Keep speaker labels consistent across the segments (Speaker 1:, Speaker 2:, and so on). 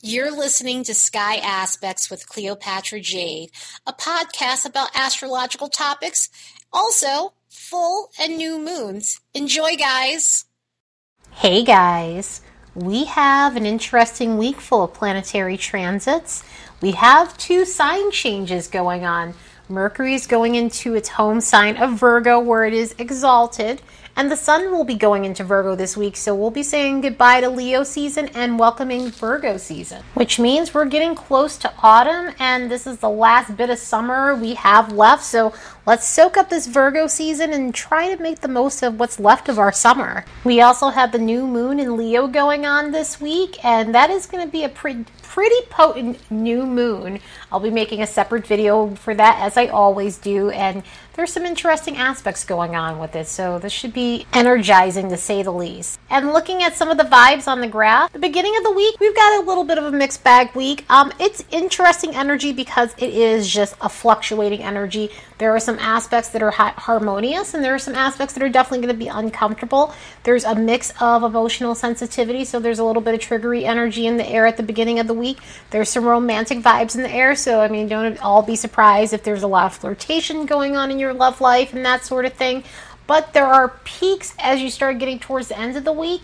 Speaker 1: You're listening to Sky Aspects with Cleopatra Jade, a podcast about astrological topics, also full and new moons. Enjoy, guys.
Speaker 2: Hey, guys. We have an interesting week full of planetary transits. We have two sign changes going on. Mercury is going into its home sign of Virgo, where it is exalted, and the sun will be going into Virgo this week, so we'll be saying goodbye to Leo season and welcoming Virgo season, which means we're getting close to autumn, and this is the last bit of summer we have left. So let's soak up this Virgo season and try to make the most of what's left of our summer. We also have the new moon in Leo going on this week, and that is going to be a pretty pretty potent new moon. I'll be making a separate video for that as I always do and there's some interesting aspects going on with it. So this should be energizing to say the least. And looking at some of the vibes on the graph, the beginning of the week, we've got a little bit of a mixed bag week. Um, it's interesting energy because it is just a fluctuating energy. There are some aspects that are ha- harmonious and there are some aspects that are definitely going to be uncomfortable. There's a mix of emotional sensitivity, so there's a little bit of triggery energy in the air at the beginning of the week. There's some romantic vibes in the air, so I mean, don't all be surprised if there's a lot of flirtation going on in your your love life and that sort of thing. But there are peaks as you start getting towards the end of the week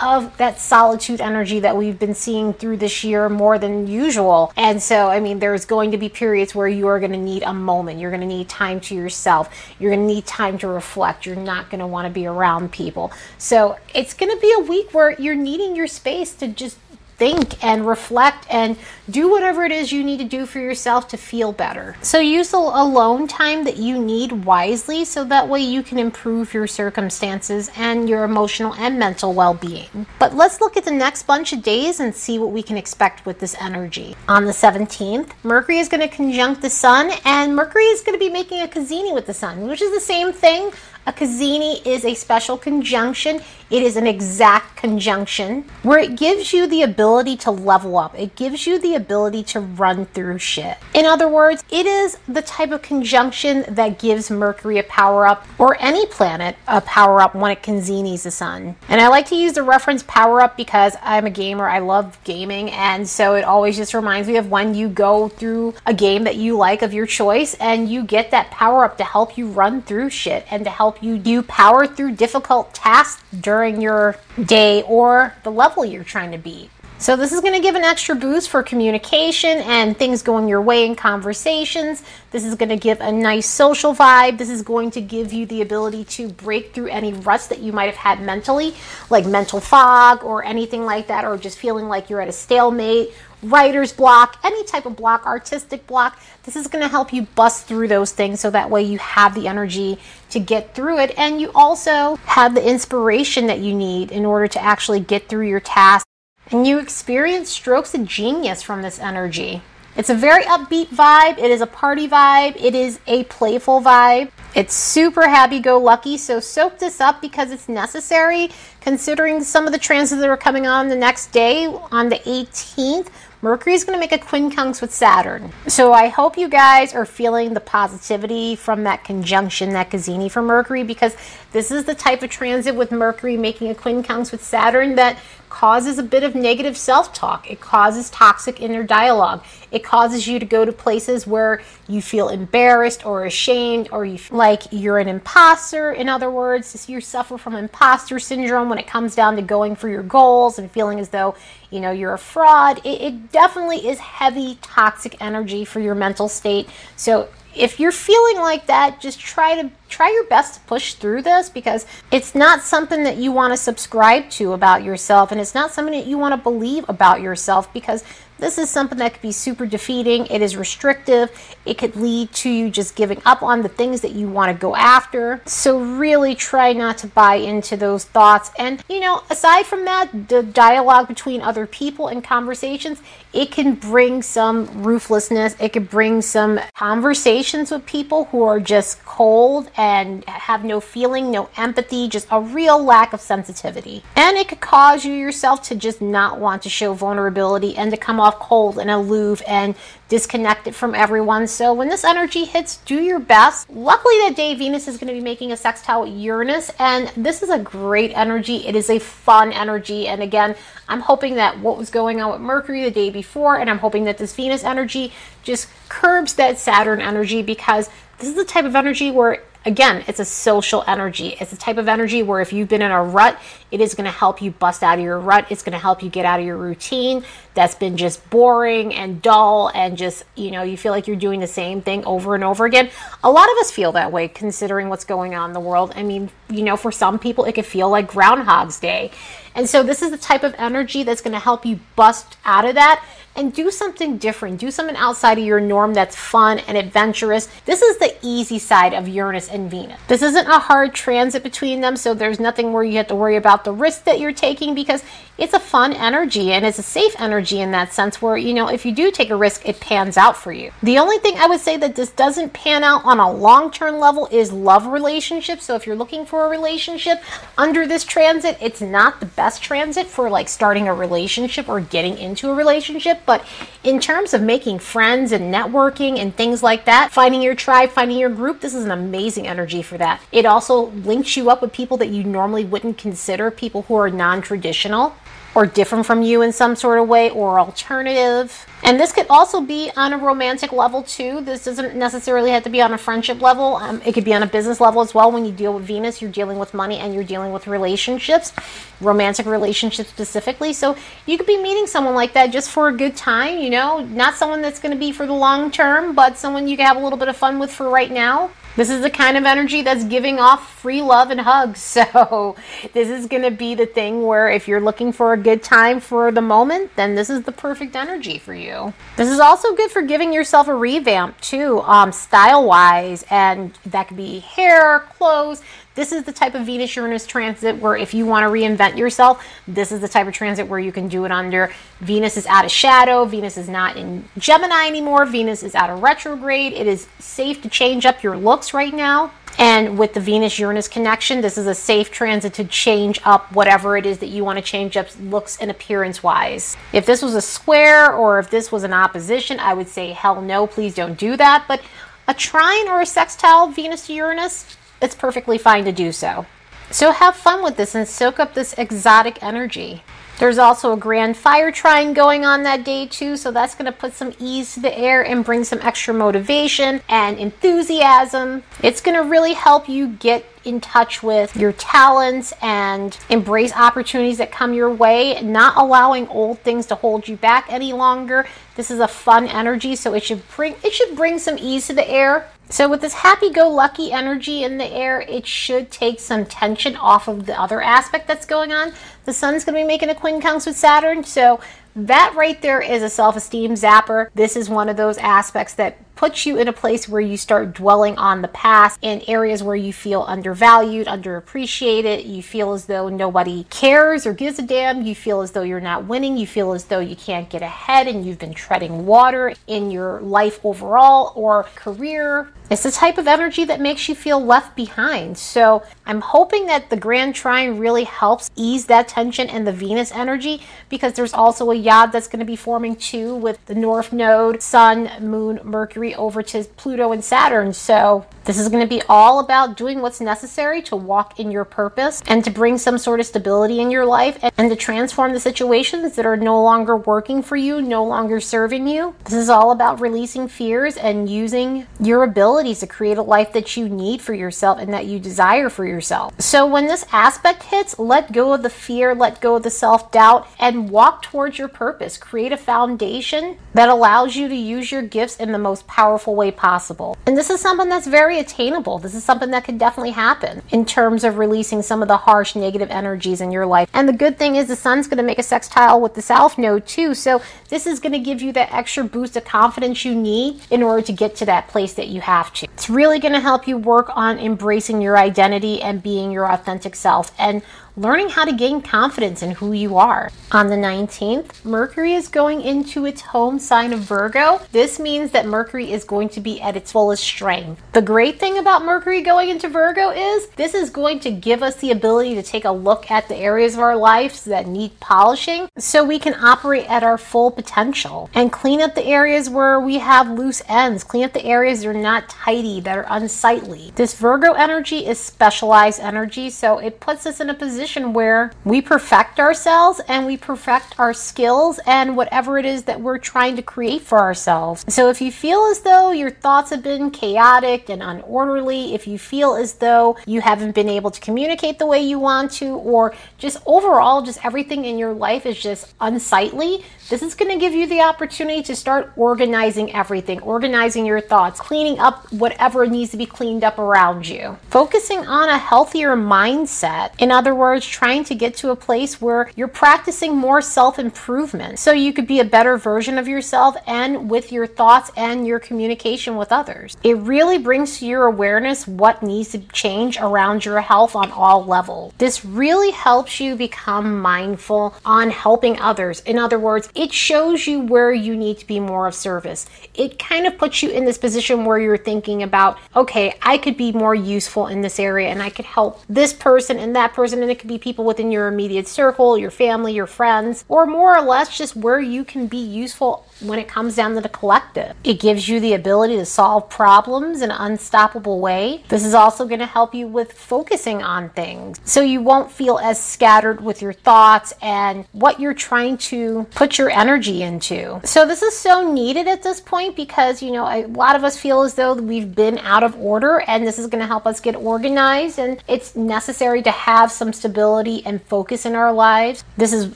Speaker 2: of that solitude energy that we've been seeing through this year more than usual. And so, I mean, there's going to be periods where you are going to need a moment. You're going to need time to yourself. You're going to need time to reflect. You're not going to want to be around people. So, it's going to be a week where you're needing your space to just think and reflect and do whatever it is you need to do for yourself to feel better. So use the alone time that you need wisely so that way you can improve your circumstances and your emotional and mental well being. But let's look at the next bunch of days and see what we can expect with this energy. On the 17th, Mercury is going to conjunct the Sun, and Mercury is going to be making a cazimi with the Sun, which is the same thing a cazimi is a special conjunction. It is an exact conjunction where it gives you the ability to level up. It gives you the ability to run through shit. In other words, it is the type of conjunction that gives Mercury a power up or any planet a power up when it cazimis the sun. And I like to use the reference power up because I'm a gamer. I love gaming. And so it always just reminds me of when you go through a game that you like of your choice and you get that power up to help you run through shit and to help you do power through difficult tasks during your day or the level you're trying to be. So, this is going to give an extra boost for communication and things going your way in conversations. This is going to give a nice social vibe. This is going to give you the ability to break through any ruts that you might have had mentally, like mental fog or anything like that, or just feeling like you're at a stalemate writer's block, any type of block, artistic block. This is going to help you bust through those things so that way you have the energy to get through it and you also have the inspiration that you need in order to actually get through your task. And you experience strokes of genius from this energy. It's a very upbeat vibe. It is a party vibe. It is a playful vibe. It's super happy go lucky. So soak this up because it's necessary considering some of the transits that are coming on the next day on the 18th Mercury is going to make a quincunx with Saturn. So I hope you guys are feeling the positivity from that conjunction, that cazimi for Mercury, because this is the type of transit with Mercury making a quincunx with Saturn that causes a bit of negative self talk. It causes toxic inner dialogue. It causes you to go to places where you feel embarrassed or ashamed or you like you're an imposter. In other words, you suffer from imposter syndrome when it comes down to going for your goals and feeling as though you know you're a fraud. It, it definitely is heavy toxic energy for your mental state. So if you're feeling like that, just try to try your best to push through this because it's not something that you want to subscribe to about yourself and it's not something that you want to believe about yourself because this is something that could be super defeating. It is restrictive. It could lead to you just giving up on the things that you want to go after. So, really try not to buy into those thoughts. And, you know, aside from that, the dialogue between other people and conversations, it can bring some ruthlessness. It could bring some conversations with people who are just cold and have no feeling, no empathy, just a real lack of sensitivity. And it could cause you yourself to just not want to show vulnerability and to come off cold and aloof and disconnected from everyone. So when this energy hits, do your best. Luckily, that day Venus is going to be making a sextile with Uranus, and this is a great energy. It is a fun energy. And again, I'm hoping that what was going on with Mercury the day before, and I'm hoping that this Venus energy just curbs that Saturn energy because this is the type of energy where again, it's a social energy. It's a type of energy where if you've been in a rut, it is going to help you bust out of your rut. It's going to help you get out of your routine that's been just boring and dull and just, you know, you feel like you're doing the same thing over and over again. A lot of us feel that way considering what's going on in the world. I mean, you know, for some people, it could feel like Groundhog's Day. And so, this is the type of energy that's going to help you bust out of that and do something different. Do something outside of your norm that's fun and adventurous. This is the easy side of Uranus and Venus. This isn't a hard transit between them, so there's nothing where you have to worry about the risk that you're taking because it's a fun energy and it's a safe energy in that sense where, you know, if you do take a risk, it pans out for you. The only thing I would say that this doesn't pan out on a long term level is love relationships. So if you're looking for a relationship under this transit, it's not the best transit for like starting a relationship or getting into a relationship. But in terms of making friends and networking and things like that, finding your tribe, finding your group, this is an amazing energy for that. It also links you up with people that you normally wouldn't consider people who are non traditional or different from you in some sort of way or alternative. And this could also be on a romantic level too. This doesn't necessarily have to be on a friendship level. Um, it could be on a business level as well. When you deal with Venus, you're dealing with money and you're dealing with relationships, romantic relationships specifically. So you could be meeting someone like that just for a good time, you know, not someone that's going to be for the long term, but someone you can have a little bit of fun with for right now. This is the kind of energy that's giving off free love and hugs. So, this is going to be the thing where if you're looking for a good time for the moment, then this is the perfect energy for you. This is also good for giving yourself a revamp, too, um, style wise. And that could be hair, clothes. This is the type of Venus Uranus transit where if you want to reinvent yourself, this is the type of transit where you can do it under. Venus is out of shadow. Venus is not in Gemini anymore. Venus is out of retrograde. It is safe to change up your looks right now. And with the Venus Uranus connection, this is a safe transit to change up whatever it is that you want to change up looks and appearance wise. If this was a square or if this was an opposition, I would say hell no, please don't do that. But a trine or a sextile Venus Uranus, it's perfectly fine to do so. So have fun with this and soak up this exotic energy. There's also a grand fire trine going on that day too, so that's going to put some ease to the air and bring some extra motivation and enthusiasm. It's going to really help you get in touch with your talents and embrace opportunities that come your way, not allowing old things to hold you back any longer. This is a fun energy, so it should bring it should bring some ease to the air. So with this happy-go-lucky energy in the air, it should take some tension off of the other aspect that's going on. The sun's going to be making a quincunx with Saturn, so that right there is a self esteem zapper. This is one of those aspects that puts you in a place where you start dwelling on the past in areas where you feel undervalued, underappreciated. You feel as though nobody cares or gives a damn. You feel as though you're not winning. You feel as though you can't get ahead and you've been treading water in your life overall or career. It's the type of energy that makes you feel left behind. So I'm hoping that the Grand Trine really helps ease that tension and the Venus energy because there's also a yod that's going to be forming too with the North Node, Sun, Moon, Mercury over to Pluto and Saturn. So this is going to be all about doing what's necessary to walk in your purpose and to bring some sort of stability in your life and, to transform the situations that are no longer working for you, no longer serving you. This is all about releasing fears and using your abilities to create a life that you need for yourself and that you desire for yourself. So when this aspect hits, let go of the fear, let go of the self doubt, and walk towards your purpose. Create a foundation that allows you to use your gifts in the most powerful way possible. And this is something that's very attainable. This is something that could definitely happen in terms of releasing some of the harsh negative energies in your life. And the good thing is the sun's going to make a sextile with the south node too. So this is going to give you that extra boost of confidence you need in order to get to that place that you have to. It's really going to help you work on embracing your identity and being your authentic self. And learning how to gain confidence in who you are. On the 19th, Mercury is going into its home sign of Virgo. This means that Mercury is going to be at its fullest strength. The great thing about Mercury going into Virgo is this is going to give us the ability to take a look at the areas of our lives that need polishing so we can operate at our full potential and clean up the areas where we have loose ends, clean up the areas that are not tidy, that are unsightly. This Virgo energy is specialized energy, so it puts us in a position where we perfect ourselves and we perfect our skills and whatever it is that we're trying to create for ourselves. So if you feel as though your thoughts have been chaotic and unorderly, if you feel as though you haven't been able to communicate the way you want to, or just overall, just everything in your life is just unsightly, this is going to give you the opportunity to start organizing everything, organizing your thoughts, cleaning up whatever needs to be cleaned up around you. Focusing on a healthier mindset. In other words, trying to get to a place where you're practicing more self improvement so you could be a better version of yourself and with your thoughts and your communication with others. It really brings to your awareness what needs to change around your health on all levels. This really helps you become mindful on helping others. In other words, it shows you where you need to be more of service. It kind of puts you in this position where you're thinking about, okay, I could be more useful in this area and I could help this person and that person. And it could be people within your immediate circle, your family, your friends, or more or less just where you can be useful when it comes down to the collective. It gives you the ability to solve problems in an unstoppable way. This is also going to help you with focusing on things so you won't feel as scattered with your thoughts and what you're trying to put your energy into. So, this is so needed at this point because, you know, a lot of us feel as though we've been out of order and this is going to help us get organized and it's necessary to have some stability and focus in our lives. This is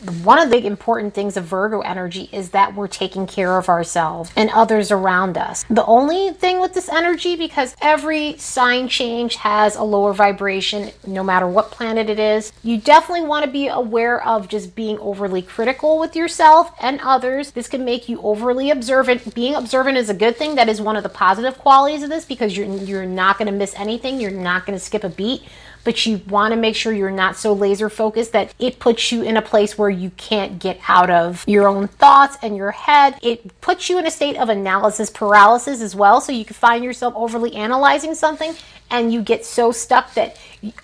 Speaker 2: one of the big important things of Virgo energy is that we're taking care of ourselves and others around us. The only thing with this energy, because every sign change has a lower vibration, no matter what planet it is, you definitely want to be aware of just being overly critical with yourself and others. This can make you overly observant. Being observant is a good thing. That is one of the positive qualities of this because you're you're not going to miss anything. You're not going to skip a beat but you want to make sure you're not so laser focused that it puts you in a place where you can't get out of your own thoughts and your head. It puts you in a state of analysis paralysis as well. So you can find yourself overly analyzing something and you get so stuck that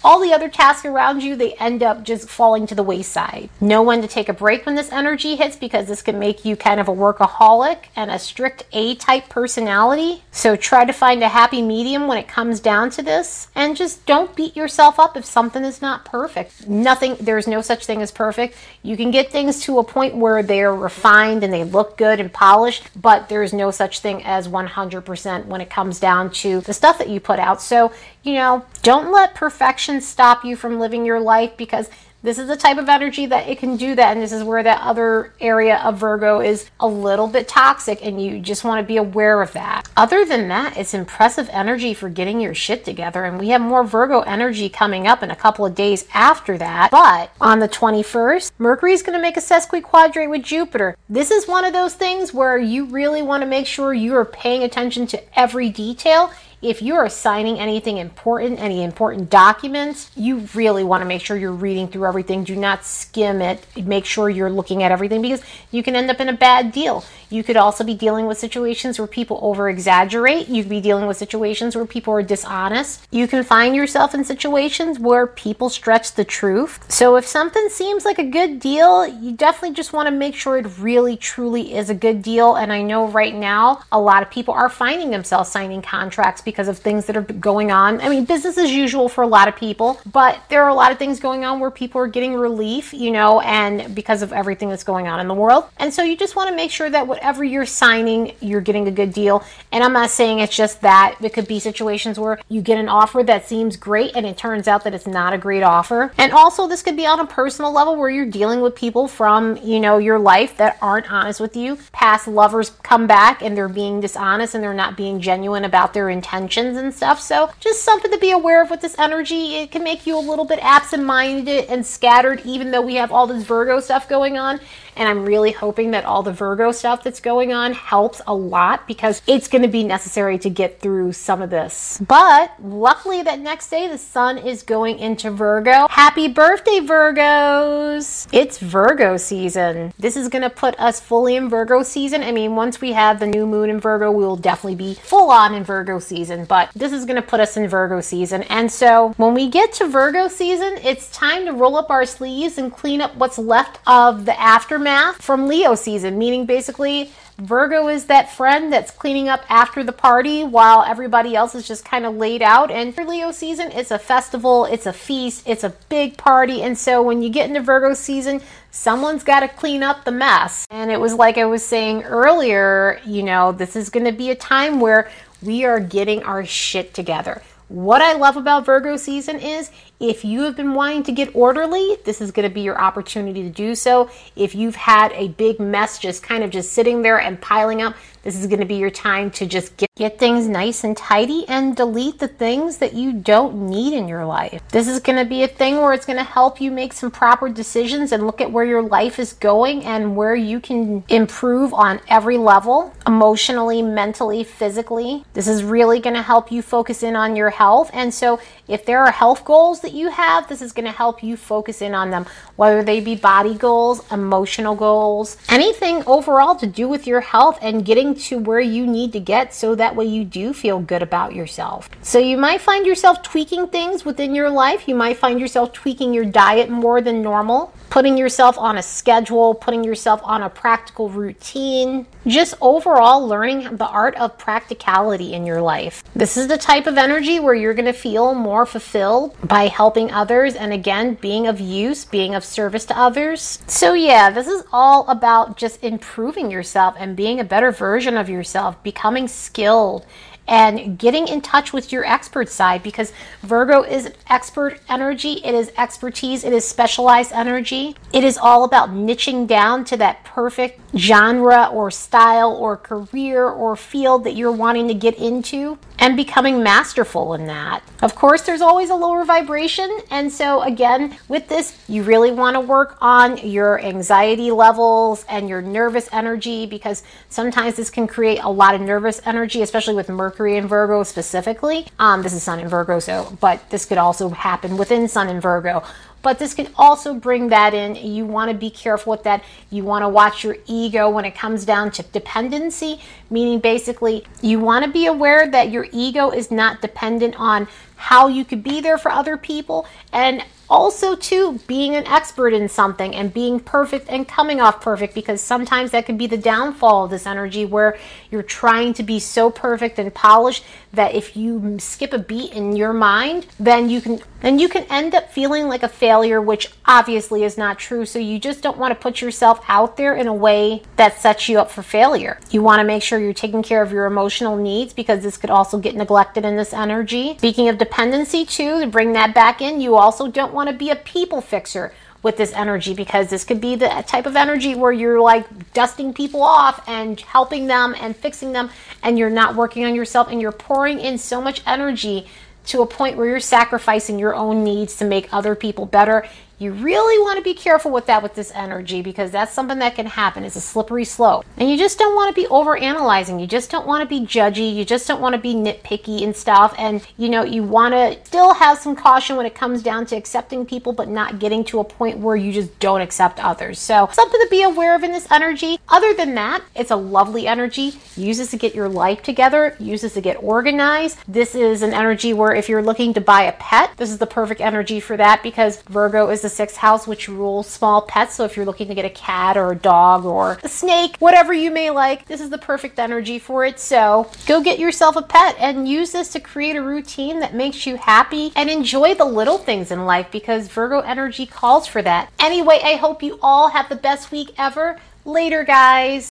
Speaker 2: all the other tasks around you they end up just falling to the wayside. Know when to take a break when this energy hits because this can make you kind of a workaholic and a strict a type personality. So try to find a happy medium when it comes down to this and just don't beat yourself up if something is not perfect. Nothing there's no such thing as perfect. You can get things to a point where they're refined and they look good and polished but there's no such thing as 100% when it comes down to the stuff that you put out. So you know, don't let perfection stop you from living your life because this is the type of energy that it can do that. And this is where that other area of Virgo is a little bit toxic, and you just want to be aware of that. Other than that, it's impressive energy for getting your shit together. And we have more Virgo energy coming up in a couple of days after that. But on the 21st, Mercury is going to make a sesquiquadrate with Jupiter. This is one of those things where you really want to make sure you are paying attention to every detail if you're signing anything important, any important documents, you really want to make sure you're reading through everything. Do not skim it. Make sure you're looking at everything because you can end up in a bad deal. You could also be dealing with situations where people over exaggerate. You could be dealing with situations where people are dishonest. You can find yourself in situations where people stretch the truth. So if something seems like a good deal, you definitely just want to make sure it really truly is a good deal. And I know right now a lot of people are finding themselves signing contracts because of things that are going on. I mean, business as usual for a lot of people, but there are a lot of things going on where people are getting relief, you know, and because of everything that's going on in the world. And so you just want to make sure that whatever you're signing, you're getting a good deal. And I'm not saying it's just that. It could be situations where you get an offer that seems great and it turns out that it's not a great offer. And also, this could be on a personal level where you're dealing with people from, you know, your life that aren't honest with you. Past lovers come back and they're being dishonest and they're not being genuine about their intentions intentions and stuff. So just something to be aware of with this energy. It can make you a little bit absent-minded and scattered, even though we have all this Virgo stuff going on. And I'm really hoping that all the Virgo stuff that's going on helps a lot because it's going to be necessary to get through some of this. But luckily, that next day, the sun is going into Virgo. Happy birthday, Virgos! It's Virgo season. This is going to put us fully in Virgo season. I mean, once we have the new moon in Virgo, we will definitely be full on in Virgo season, but this is going to put us in Virgo season. And so when we get to Virgo season, it's time to roll up our sleeves and clean up what's left of the aftermath from Leo season, meaning basically Virgo is that friend that's cleaning up after the party while everybody else is just kind of laid out. And for Leo season, it's a festival, it's a feast, it's a big party. And so when you get into Virgo season, someone's got to clean up the mess. And it was like I was saying earlier, you know, this is going to be a time where we are getting our shit together. What I love about Virgo season is if you have been wanting to get orderly, this is going to be your opportunity to do so. If you've had a big mess just kind of just sitting there and piling up, this is going to be your time to just get, get things nice and tidy and delete the things that you don't need in your life. This is going to be a thing where it's going to help you make some proper decisions and look at where your life is going and where you can improve on every level emotionally, mentally, physically. This is really going to help you focus in on your health. And so, if there are health goals that you have, this is going to help you focus in on them, whether they be body goals, emotional goals, anything overall to do with your health and getting to where you need to get so that way you do feel good about yourself. So you might find yourself tweaking things within your life. You might find yourself tweaking your diet more than normal, putting yourself on a schedule, putting yourself on a practical routine, just overall learning the art of practicality in your life. This is the type of energy where you're going to feel more fulfilled by helping others and again being of use, being of service to others. So yeah, this is all about just improving yourself and being a better version of yourself, becoming skilled and getting in touch with your expert side because Virgo is expert energy, it is expertise, it is specialized energy. It is all about niching down to that perfect genre or style or career or field that you're wanting to get into and becoming masterful in that. Of course, there's always a lower vibration, and so again, with this, you really want to work on your anxiety levels and your nervous energy because sometimes this can create a lot of nervous energy, especially with Mercury and Virgo specifically. Um, this is Sun in Virgo, so but this could also happen within Sun in Virgo but this can also bring that in. You want to be careful with that. You want to watch your ego when it comes down to dependency, meaning basically you want to be aware that your ego is not dependent on how you could be there for other people and also too being an expert in something and being perfect and coming off perfect because sometimes that can be the downfall of this energy where you're trying to be so perfect and polished that if you skip a beat in your mind then you can then you can end up feeling like a failure which obviously is not true. So you just don't want to put yourself out there in a way that sets you up for failure. You want to make sure you're taking care of your emotional needs because this could also get neglected in this energy. Speaking of dependency too to bring that back in you also don't want to be a people fixer with this energy because this could be the type of energy where you're like dusting people off and helping them and fixing them and you're not working on yourself and you're pouring in so much energy to a point where you're sacrificing your own needs to make other people better you really want to be careful with that with this energy because that's something that can happen. It's a slippery slope. And you just don't want to be over analyzing. You just don't want to be judgy. You just don't want to be nitpicky and stuff. And you know, you want to still have some caution when it comes down to accepting people, but not getting to a point where you just don't accept others. So, something to be aware of in this energy. Other than that, it's a lovely energy. Use this to get your life together, use this to get organized. This is an energy where if you're looking to buy a pet, this is the perfect energy for that because Virgo is the sixth house, which rules small pets. So if you're looking to get a cat or a dog or a snake, whatever you may like, this is the perfect energy for it. So go get yourself a pet and use this to create a routine that makes you happy and enjoy the little things in life because Virgo energy calls for that. Anyway, I hope you all have the best week ever. Later, guys.